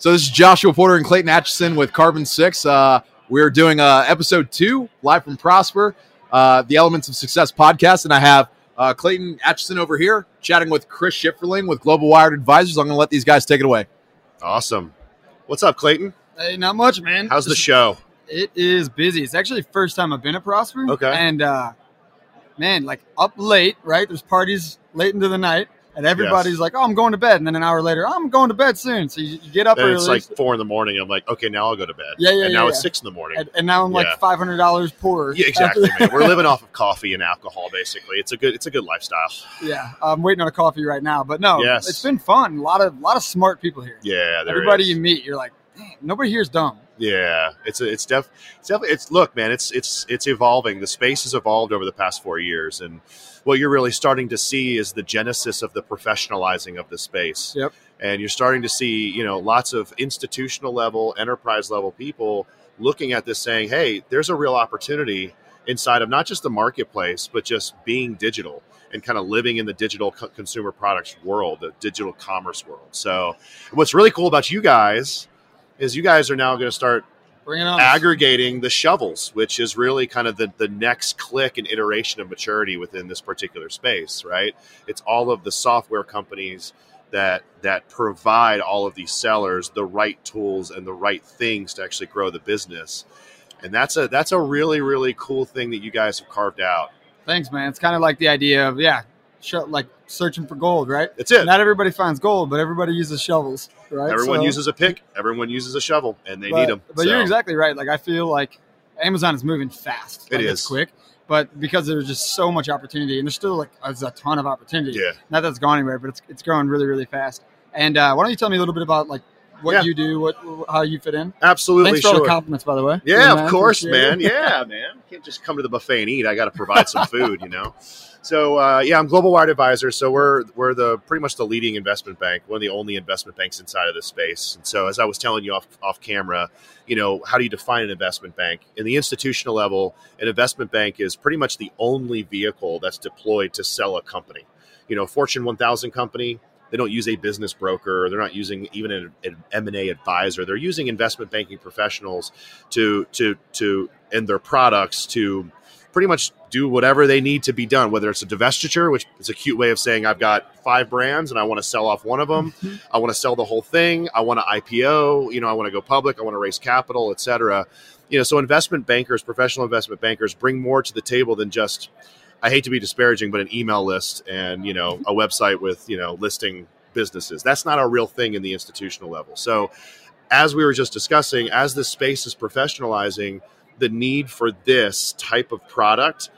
So this is Joshua Porter and Clayton Atchinson with Carbon Six. Uh, we're doing uh, episode two live from Prosper, uh, the Elements of Success podcast, and I have uh, Clayton Atchinson over here chatting with Chris Shipferling with Global Wired Advisors. I'm going to let these guys take it away. Awesome. What's up, Clayton? Hey, not much, man. How's the show? It is busy. It's actually the first time I've been at Prosper. Okay. And uh, man, like up late, right? There's parties late into the night, and everybody's like, "Oh, I'm going to bed," and then an hour later, "I'm going to bed soon." So you, you get up Then early, it's like four in the morning. I'm like, okay, now I'll go to bed. Yeah, yeah, And yeah, now it's yeah. six in the morning. and, and now I'm like Yeah. five hundred dollars poorer. yeah, exactly, man. We're living off of coffee and alcohol, basically. It's a good, it's a good lifestyle. yeah, I'm waiting on a coffee right now, but no, Yes. it's been fun. A lot of a lot of smart people here. Yeah, Everybody is. you meet, you're like, Nobody here's dumb. Yeah, it's a, it's def, it's definitely it's look, man, it's it's it's evolving. The space has evolved over the past four years, and what you're really starting to see is the genesis of the professionalizing of the space. Yep. And you're starting to see, you know, lots of institutional level, enterprise level people looking at this, saying, "Hey, there's a real opportunity inside of not just the marketplace, but just being digital." And kind of living in the digital co- consumer products world, the digital commerce world. So, what's really cool about you guys is you guys are now going to start Bring it on. aggregating the shovels, which is really kind of the, the next click and iteration of maturity within this particular space, right? It's all of the software companies that that provide all of these sellers the right tools and the right things to actually grow the business. And that's a that's a really, really cool thing that you guys have carved out. Thanks, man. It's kind of like the idea of yeah, like searching for gold, right? That's it. Not everybody finds gold, but everybody uses shovels, right? Everyone So- uses a pick, everyone uses a shovel, and they but, need them. But you're exactly right. Like I feel like Amazon is moving fast. It Like, is. Quick, but because there's just so much opportunity, and there's still like there's a ton of opportunity. Yeah. Not that it's gone anywhere, but it's it's growing really really fast. And uh, why don't you tell me a little bit about like what Yeah. you do, what how you fit in? Absolutely Thanks for all the compliments, by the way. Yeah, of course, man. Yeah, man. Can't just come to the buffet and eat. I got to provide some food, you know. So uh, yeah, I'm Global Wired Advisor. So we're we're the pretty much the leading investment bank, one of the only investment banks inside of this space. And so as I was telling you off off camera, you know, how do you define an investment bank? In the institutional level, an investment bank is pretty much the only vehicle that's deployed to sell a company. You know, Fortune 1000 company, they don't use a business broker. They're not using even an, an M&A advisor. They're using investment banking professionals to to to and their products to pretty much do whatever they need to be done. Whether it's a divestiture, which is a cute way of saying I've got five brands and I want to sell off one of them. Mm-hmm. I want to sell the whole thing. I want to IPO. You know, I want to go public. I want to raise capital, etc. You know, so investment bankers, professional investment bankers, bring more to the table than just. I hate to be disparaging, but an email list and you know a website with you know listing businesses. That's not a real thing in the institutional level. So, as we were just discussing, as this space is professionalizing, the need for this type of product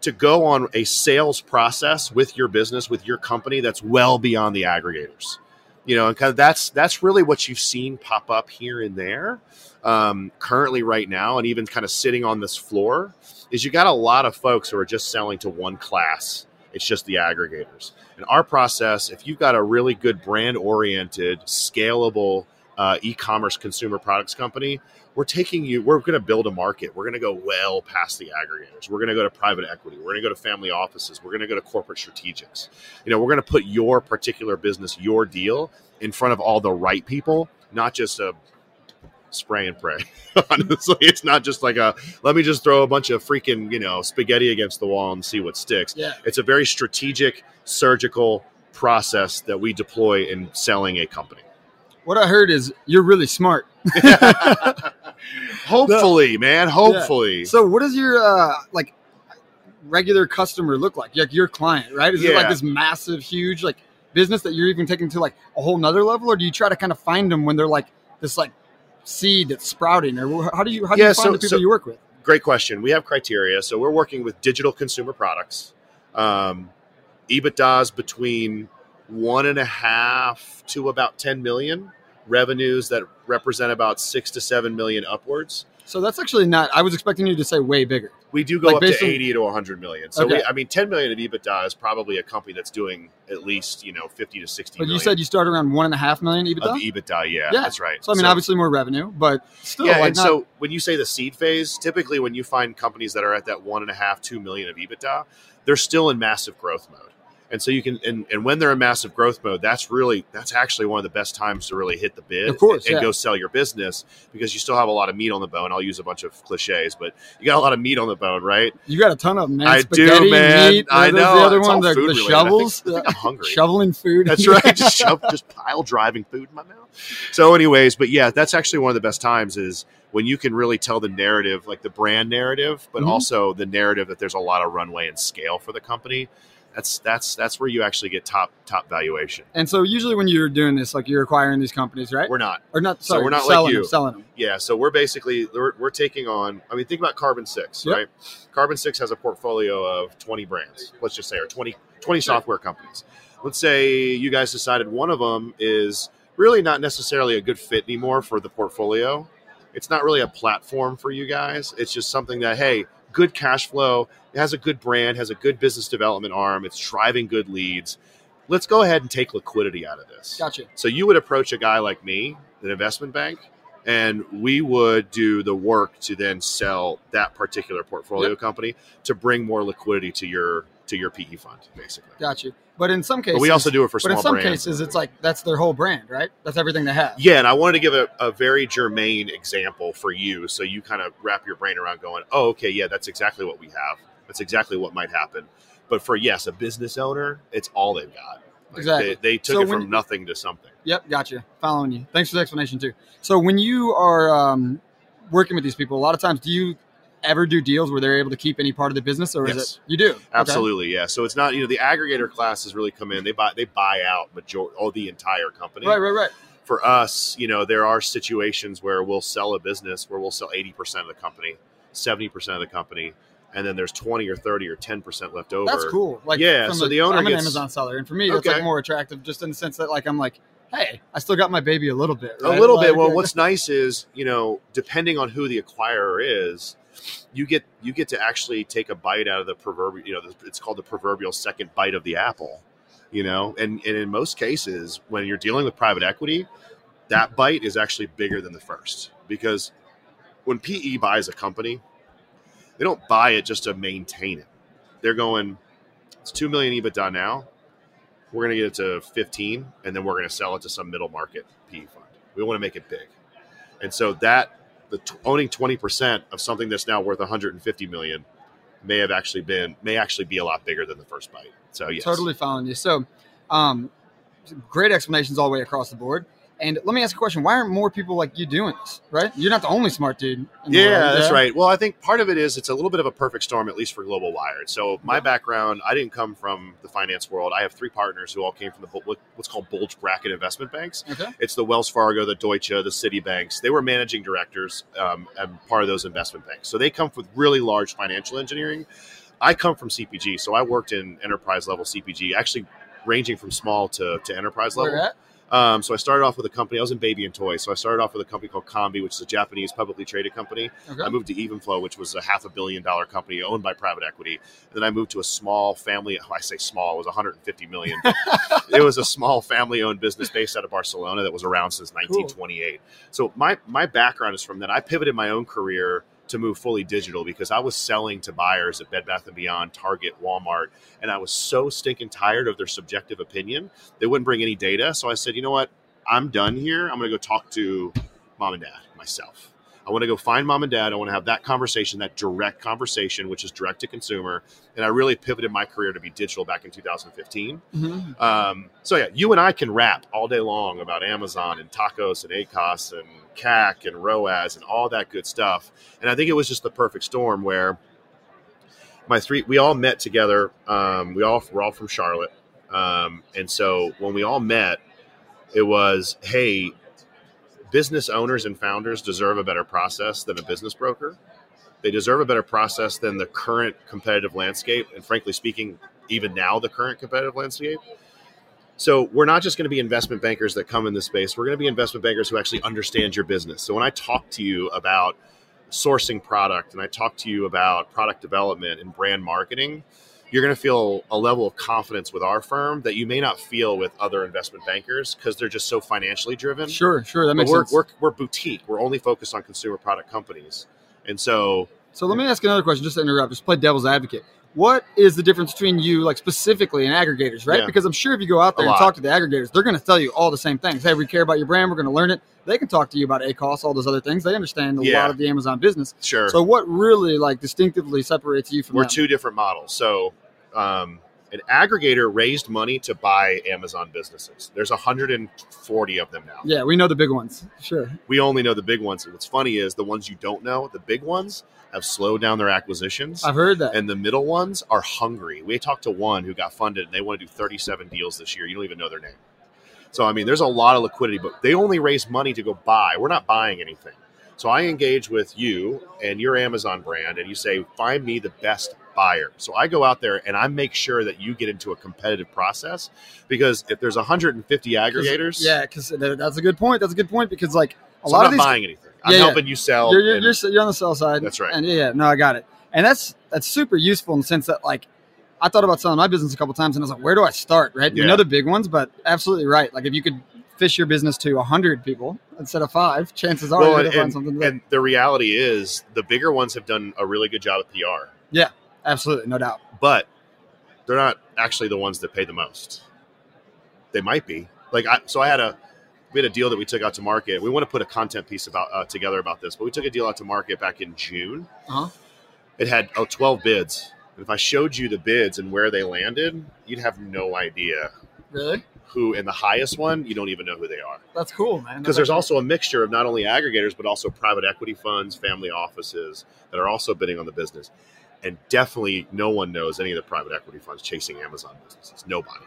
to go on a sales process with your business, with your company, that's well beyond the aggregators. You know, and kind of that's that's really what you've seen pop up here and there um, currently right now, and even kind of sitting on this floor, is you got a lot of folks who are just selling to one class. It's just the aggregators. And our process, if you've got a really good brand oriented, scalable uh, e commerce consumer products company, we're taking you, we're going to build a market. We're going to go well past the aggregators. We're going to go to private equity. We're going to go to family offices. We're going to go to corporate strategics. You know, we're going to put your particular business, your deal in front of all the right people, not just a spray and pray. Honestly, it's not just like a let me just throw a bunch of freaking, you know, spaghetti against the wall and see what sticks. Yeah. It's a very strategic, surgical process that we deploy in selling a company. What I heard is you're really smart. Hopefully, man. Hopefully. So, what does your uh, like regular customer look like? Like your client, right? Is it like this massive, huge like business that you're even taking to like a whole nother level, or do you try to kind of find them when they're like this like seed that's sprouting, or how do you how do Yeah, you find so- the people so- you work with? Great question. We have criteria. So we're working with digital consumer products. Um, EBITDA's between one and a half to about 10 million revenues that represent about six to seven million upwards. So that's actually not. I was expecting you to say way bigger. We do go Like up to on- 80 to 100 million. So we, I mean, 10 million of EBITDA is probably a company that's doing at least, you know, 50 to 60 But you said you start around one and a half million of EBITDA. EBITDA. Yeah, Yeah. that's right. So I mean, obviously more revenue, but still, yeah, like and not, so when you say the seed phase, typically when you find companies that are at that one and a half, two million of EBITDA, they're still in massive growth mode. And so you can, and, and when they're in massive growth mode, that's really, that's actually one of the best times to really hit the bid Of course, and yeah. go sell your business because you still have a lot of meat on the bone. I'll use a bunch of cliches, but you got a lot of meat on the bone, right? You got a ton of man. I do, Spaghetti, man. Meat, I know. The other It's one, all the, related. I think- shovels, I think I'm hungry. shoveling food. That's right. just shove, just pile driving food in my mouth. So, anyways, but yeah, that's actually one of the best times is when you can really tell the narrative, like the brand narrative, but Mhm. also the narrative that there's a lot of runway and scale for the company. That's that's that's where you actually get top top valuation. And so usually when you're doing this, like you're acquiring these companies, right? We're not. or not? so we're not like selling you. them. Selling them. Yeah, so we're basically we're, we're taking on. I mean, think about Carbon Six, Yep. right? Carbon Six has a portfolio of 20 brands. Let's just say, or 20 20 Sure. software companies. Let's say you guys decided one of them is really not necessarily a good fit anymore for the portfolio. It's not really a platform for you guys. It's just something that hey, good cash flow. It has a good brand, has a good business development arm. It's driving good leads. Let's go ahead and take liquidity out of this. Gotcha. So you would approach a guy like me, an investment bank, and we would do the work to then sell that particular portfolio Yep. company to bring more liquidity to your to your PE fund, basically. Gotcha. But in some cases, But we also do it for But in some brands. cases, it's like that's their whole brand, right? That's everything they have. yeah, and I wanted to give a, a very germane example for you, so you kind of wrap your brain around going, "Oh, okay, yeah, that's exactly what we have. That's exactly what might happen." But for yes, a business owner, it's all they've got. Like, Exactly. They, they took So it from nothing to something. Yep, gotcha. Following you. Thanks for the explanation too. So when you are um, working with these people, a lot of times, do you ever do deals where they're able to keep any part of the business, or is it you do? Okay. Absolutely, yeah. So it's not you know the aggregator classes really come in. They buy they buy out major all the entire company. Right, right, right. For us, you know, there are situations where we'll sell a business where we'll sell eighty percent of the company, seventy percent of the company, and then there's twenty or thirty or ten percent left over. That's cool. Like, Yeah, so the owner I'm an Amazon seller, and for me, it's like more attractive, just in the sense that, like, I'm like, hey, I still got my baby a little bit. A right? little bit. Well, what's nice is you know, depending on who the acquirer is, you get you get to actually take a bite out of the proverbial. You know, it's called the proverbial second bite of the apple. You know, and and in most cases, when you're dealing with private equity, that bite is actually bigger than the first because when PE buys a company, they don't buy it just to maintain it. They're going, it's two million EBITDA now. We're going to get it to 15, and then we're going to sell it to some middle market PE fund. We want to make it big, and so that the owning 20 percent of something that's now worth 150 million may have actually been may actually be a lot bigger than the first bite. So yes, Totally following you. So, um, great explanations all the way across the board. And let me ask a question: Why aren't more people like you doing this? Right? You're not the only smart dude. Yeah, world, that's right. Well, I think part of it is it's a little bit of a perfect storm, at least for Global Wired. So my Yeah. background, I didn't come from the finance world. I have three partners who all came from the what's called bulge bracket investment banks. Okay. It's the Wells Fargo, the Deutsche, the Citibanks. They were managing directors um, and part of those investment banks. So they come with really large financial engineering. I come from CPG, so I worked in enterprise level CPG, actually ranging from small to, to enterprise level. Um, so I started off with a company. I was in baby and toys. So I started off with a company called Combi, which is a Japanese publicly traded company. Okay. I moved to Evenflo, which was a half a billion dollar company owned by private equity. And then I moved to a small family. I say small, it was 150 million. it was a small family owned business based out of Barcelona that was around since 1928. So my my background is from that. I pivoted my own career to move fully digital because I was selling to buyers at Bed Bath and Beyond, Target, Walmart, and I was so stinking tired of their subjective opinion. They wouldn't bring any data, so I said, you know what? I'm done here. I'm going to go talk to mom and dad myself. I want to go find mom and dad. I want to have that conversation, that direct conversation, which is direct to consumer. And I really pivoted my career to be digital back in 2015. Mhm. Um, so yeah, you and I can rap all day long about Amazon and tacos and ACOS and CAC and ROAS and all that good stuff. And I think it was just the perfect storm where my three we all met together. Um, we all we're all from Charlotte, um, and so when we all met, it was hey, business owners and founders deserve a better process than a business broker. They deserve a better process than the current competitive landscape, and frankly speaking, even now the current competitive landscape. So we're not just going to be investment bankers that come in this space. We're going to be investment bankers who actually understand your business. So when I talk to you about sourcing product and I talk to you about product development and brand marketing, you're going to feel a level of confidence with our firm that you may not feel with other investment bankers because they're just so financially driven. Sure, sure. That But makes we're, sense. we're, we're boutique. We're only focused on consumer product companies. And so So let me ask another question, just to interrupt, just play devil's advocate. what is the difference between you, like specifically and aggregators, right? Yeah. Because I'm sure if you go out there A and lot. talk to the aggregators, they're going to tell you all the same things. Hey, we care about your brand. We're going to learn it. They can talk to you about ACOS, all those other things. They understand a Yeah. lot of the Amazon business. Sure. So, what really like distinctively separates you from We're them? two different models. So, um, an aggregator raised money to buy Amazon businesses. There's 140 of them now. Yeah, we know the big ones. Sure. We only know the big ones. And what's funny is the ones you don't know, the big ones have slowed down their acquisitions. I've heard that. and the middle ones are hungry. We talked to one who got funded and they want to do 37 deals this year. You don't even know their name. So, I mean, there's a lot of liquidity, but they only raise money to go buy. We're not buying anything. So, I engage with you and your Amazon brand, and you say, find me the best buyer. So, I go out there and I make sure that you get into a competitive process because if there's 150 aggregators, Yeah, because that's a good point. That's a good point because like a so lot I'm of not these, buying anything. I'm Yeah, yeah. helping you sell. you're, you're, and- you're, you're on the sell side. That's right. And yeah, no, I got it. And that's that's super useful in the sense that like I thought about selling my business a couple times and I was like, where do I start? Right? Yeah. know the big ones, but absolutely right. Like if you could fish your business to hundred people instead of five, chances are well, you're and, gonna find something. and the reality is the bigger ones have done a really good job at PR. Absolutely, no doubt. but they're not actually the ones that pay the most. They might be. Like I, so I had a we had a deal that we took out to market. We want to put a content piece about uh, together about this, but we took a deal out to market back in June. Uh-huh. It had oh, 12 bids. And if I showed you the bids and where they landed, you'd have no idea Really? who. in the highest one, you don't even know who they are That's cool, man. because there's also a mixture of not only aggregators but also private equity funds, family offices that are also bidding on the business. And definitely, no one knows any of the private equity funds chasing Amazon businesses. Nobody.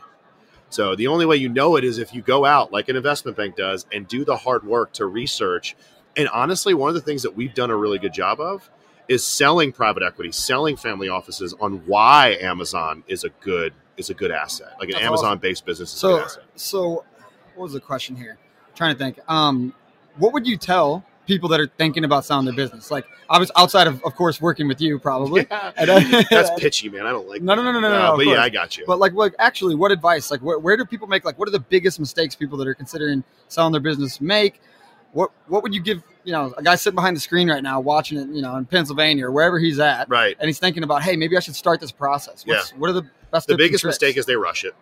So the only way you know it is if you go out like an investment bank does and do the hard work to research. And honestly, one of the things that we've done a really good job of is selling private equity, selling family offices on why Amazon is a good is a good asset. Like an That's Amazon based business is a So, good asset. so what was the question here? trying to think. Um, what would you tell people that are thinking about selling their business? Like, I was outside of, of course, working with you, probably. And I- That's pitchy, man. I don't like No, no, no, no, no, no, of but yeah. I got you. But like, what actually? What advice? Like, where, where do people make? Like, what are the biggest mistakes people that are considering selling their business make? What What would you give? You know, a guy sitting behind the screen right now, watching it. You know, in Pennsylvania or wherever he's at, right. and he's thinking about, hey, maybe I should start this process. What's, What are the best? The biggest mistake is they rush it.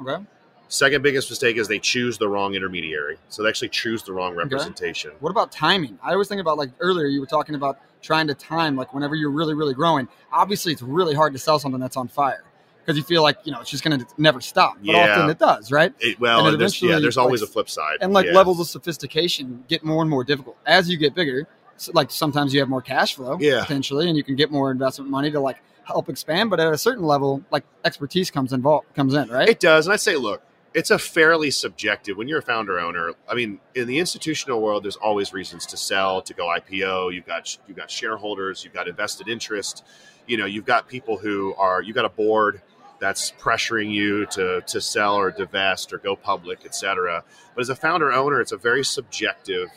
okay. Second biggest mistake is they choose the wrong intermediary. So they actually choose the wrong representation. What about timing? I always think about like earlier you were talking about trying to time like whenever you're really really growing. Obviously, it's really hard to sell something that's on fire because you feel like you know it's just going to never stop. But Yeah. often it does, right? It, well, And there's, yeah, there's always like, a flip side. And like Yeah. levels of sophistication get more and more difficult as you get bigger. So, like sometimes you have more cash flow Yeah. potentially, and you can get more investment money to like help expand. But at a certain level, like expertise comes involved comes in, right? It does, and I say, look, it's a fairly subjective. When you're a founder owner, I mean, in the institutional world, there's always reasons to sell, to go IPO. You've got you've got shareholders, you've got invested interest. You know, you've got people who are you've got a board that's pressuring you to to sell or divest or go public, etc. But as a founder owner, it's a very subjective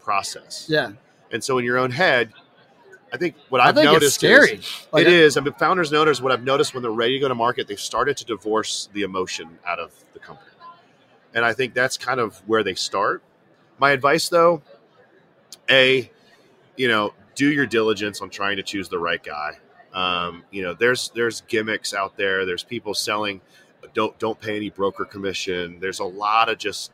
process. yeah, And so in your own head, I think what I I've think noticed it's scary. is Like, it is. I mean, founders and owners. what I've noticed when they're ready to go to market, they've started to divorce the emotion out of the company. And I think that's kind of where they start. My advice, though, A, you know, do your diligence on trying to choose the right guy. Um, you know, there's there's gimmicks out there. There's people selling don't don't pay any broker commission. There's a lot of just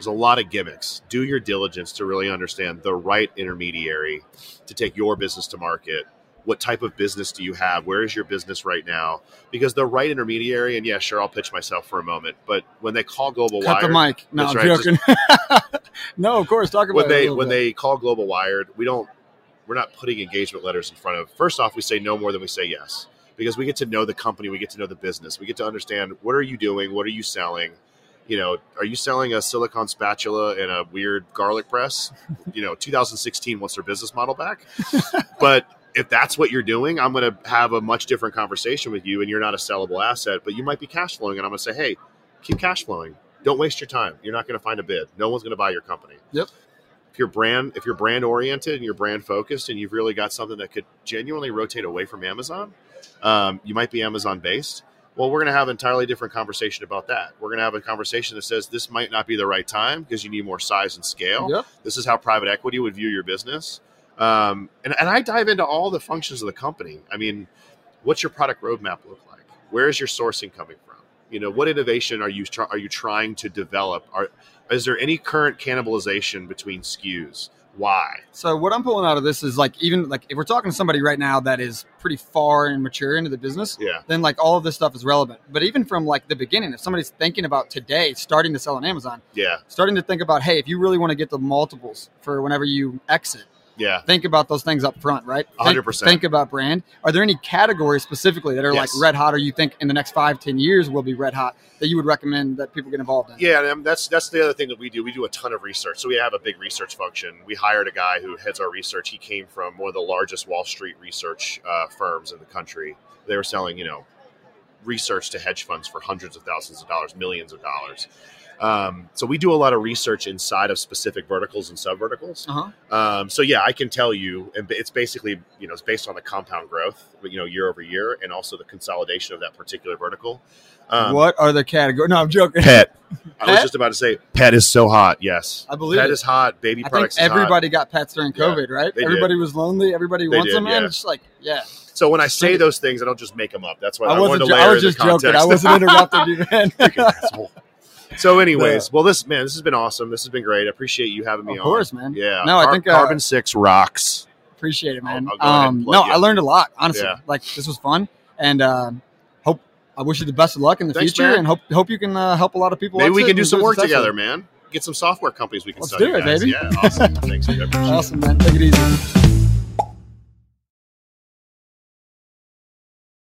there's a lot of gimmicks. Do your diligence to really understand the right intermediary to take your business to market. What type of business do you have? Where is your business right now? Because the right intermediary, and yeah, sure, I'll pitch myself for a moment, but when they call Global cut Wired, the mic. No, I'm right, joking. no, of course. Talk about when it they when bit. they call Global Wired, we don't we're not putting engagement letters in front of. First off, we say no more than we say yes because we get to know the company, we get to know the business, we get to understand what are you doing, what are you selling. You know, are you selling a silicon spatula and a weird garlic press? You know, 2016 wants their business model back. but if that's what you're doing, I'm going to have a much different conversation with you, and you're not a sellable asset, but you might be cash flowing, and I'm going to say, hey, keep cash flowing. Don't waste your time. You're not going to find a bid. No one's going to buy your company Yep. if you're brand if you're brand oriented and you're brand focused and you've really got something that could genuinely rotate away from Amazon, um, you might be Amazon based. Well, we're going to have an entirely different conversation about that. We're going to have a conversation that says this might not be the right time because you need more size and scale. Yep. This is how private equity would view your business. Um, and, and I dive into all the functions of the company. I mean, what's your product roadmap look like? Where is your sourcing coming from? You know, what innovation are you try, are you trying to develop? Are is there any current cannibalization between SKUs? Why? So what I'm pulling out of this is like even like if we're talking to somebody right now that is pretty far and mature into the business, Yeah, then like all of this stuff is relevant. But even from like the beginning, if somebody's thinking about today starting to sell on Amazon, yeah, starting to think about, hey, if you really want to get the multiples for whenever you exit, yeah. think about those things up front, right? Think- 100%. Think about brand. Are there any categories specifically that are Yes. like red hot, or you think in the next five, ten years will be red hot that you would recommend that people get involved in? Yeah, and that's that's the other thing that we do. We do a ton of research. So we have a big research function. We hired a guy who heads our research. He came from one of the largest Wall Street research uh, firms in the country. They were selling, you know, research to hedge funds for hundreds of thousands of dollars, millions of dollars. Um, so we do a lot of research inside of specific verticals and subverticals. Uh-huh. Um, so yeah, I can tell you, and it's basically you know it's based on the compound growth, you know, year over year, and also the consolidation of that particular vertical. Um, what are the categories? No, I'm joking. Pet. I was just about to say, pet is so hot. Yes, I believe pet it. is hot. Baby I think products. is hot. everybody got pets during Yeah, COVID, right? they did. Everybody was lonely. Everybody They wants did, them, man. yeah. It's just like, yeah. So when I say those things, I don't just make them up. That's why I, I wanted wasn't. to layer I was in just the joking. I wasn't interrupting you, man. So, anyways, well, this man, this has been awesome. This has been great. I appreciate you having me on. Of on. course, man. Yeah. No, I think, uh, Carbon Six rocks. Appreciate it, man. I'll- I'll go ahead and um, no. I learned a lot. Honestly, Yeah. like this was fun, and um, hope I wish you the best of luck in the Thanks, future, man. and hope hope you can uh, help a lot of people. Maybe we can do some work together, man. Get some software companies we can Let's you do it, guys. baby. Yeah, awesome. Thanks, dude. I appreciate it. Awesome, man. Take it easy.